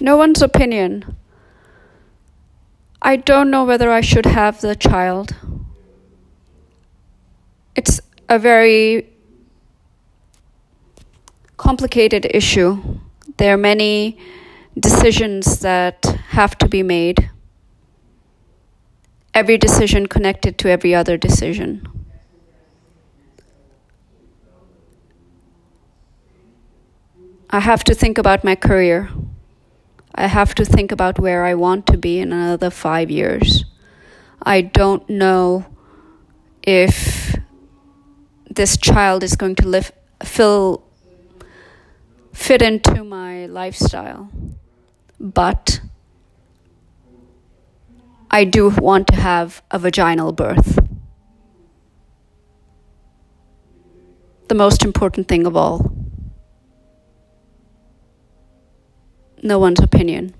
No one's opinion. I don't know whether I should have the child. It's a very complicated issue. There are many decisions that have to be made. Every decision connected to every other decision. I have to think about my career. I have to think about where I want to be in another five years. I don't know if this child is going to live, fill, fit into my lifestyle, but I do want to have a vaginal birth. The most important thing of all. No one's opinion.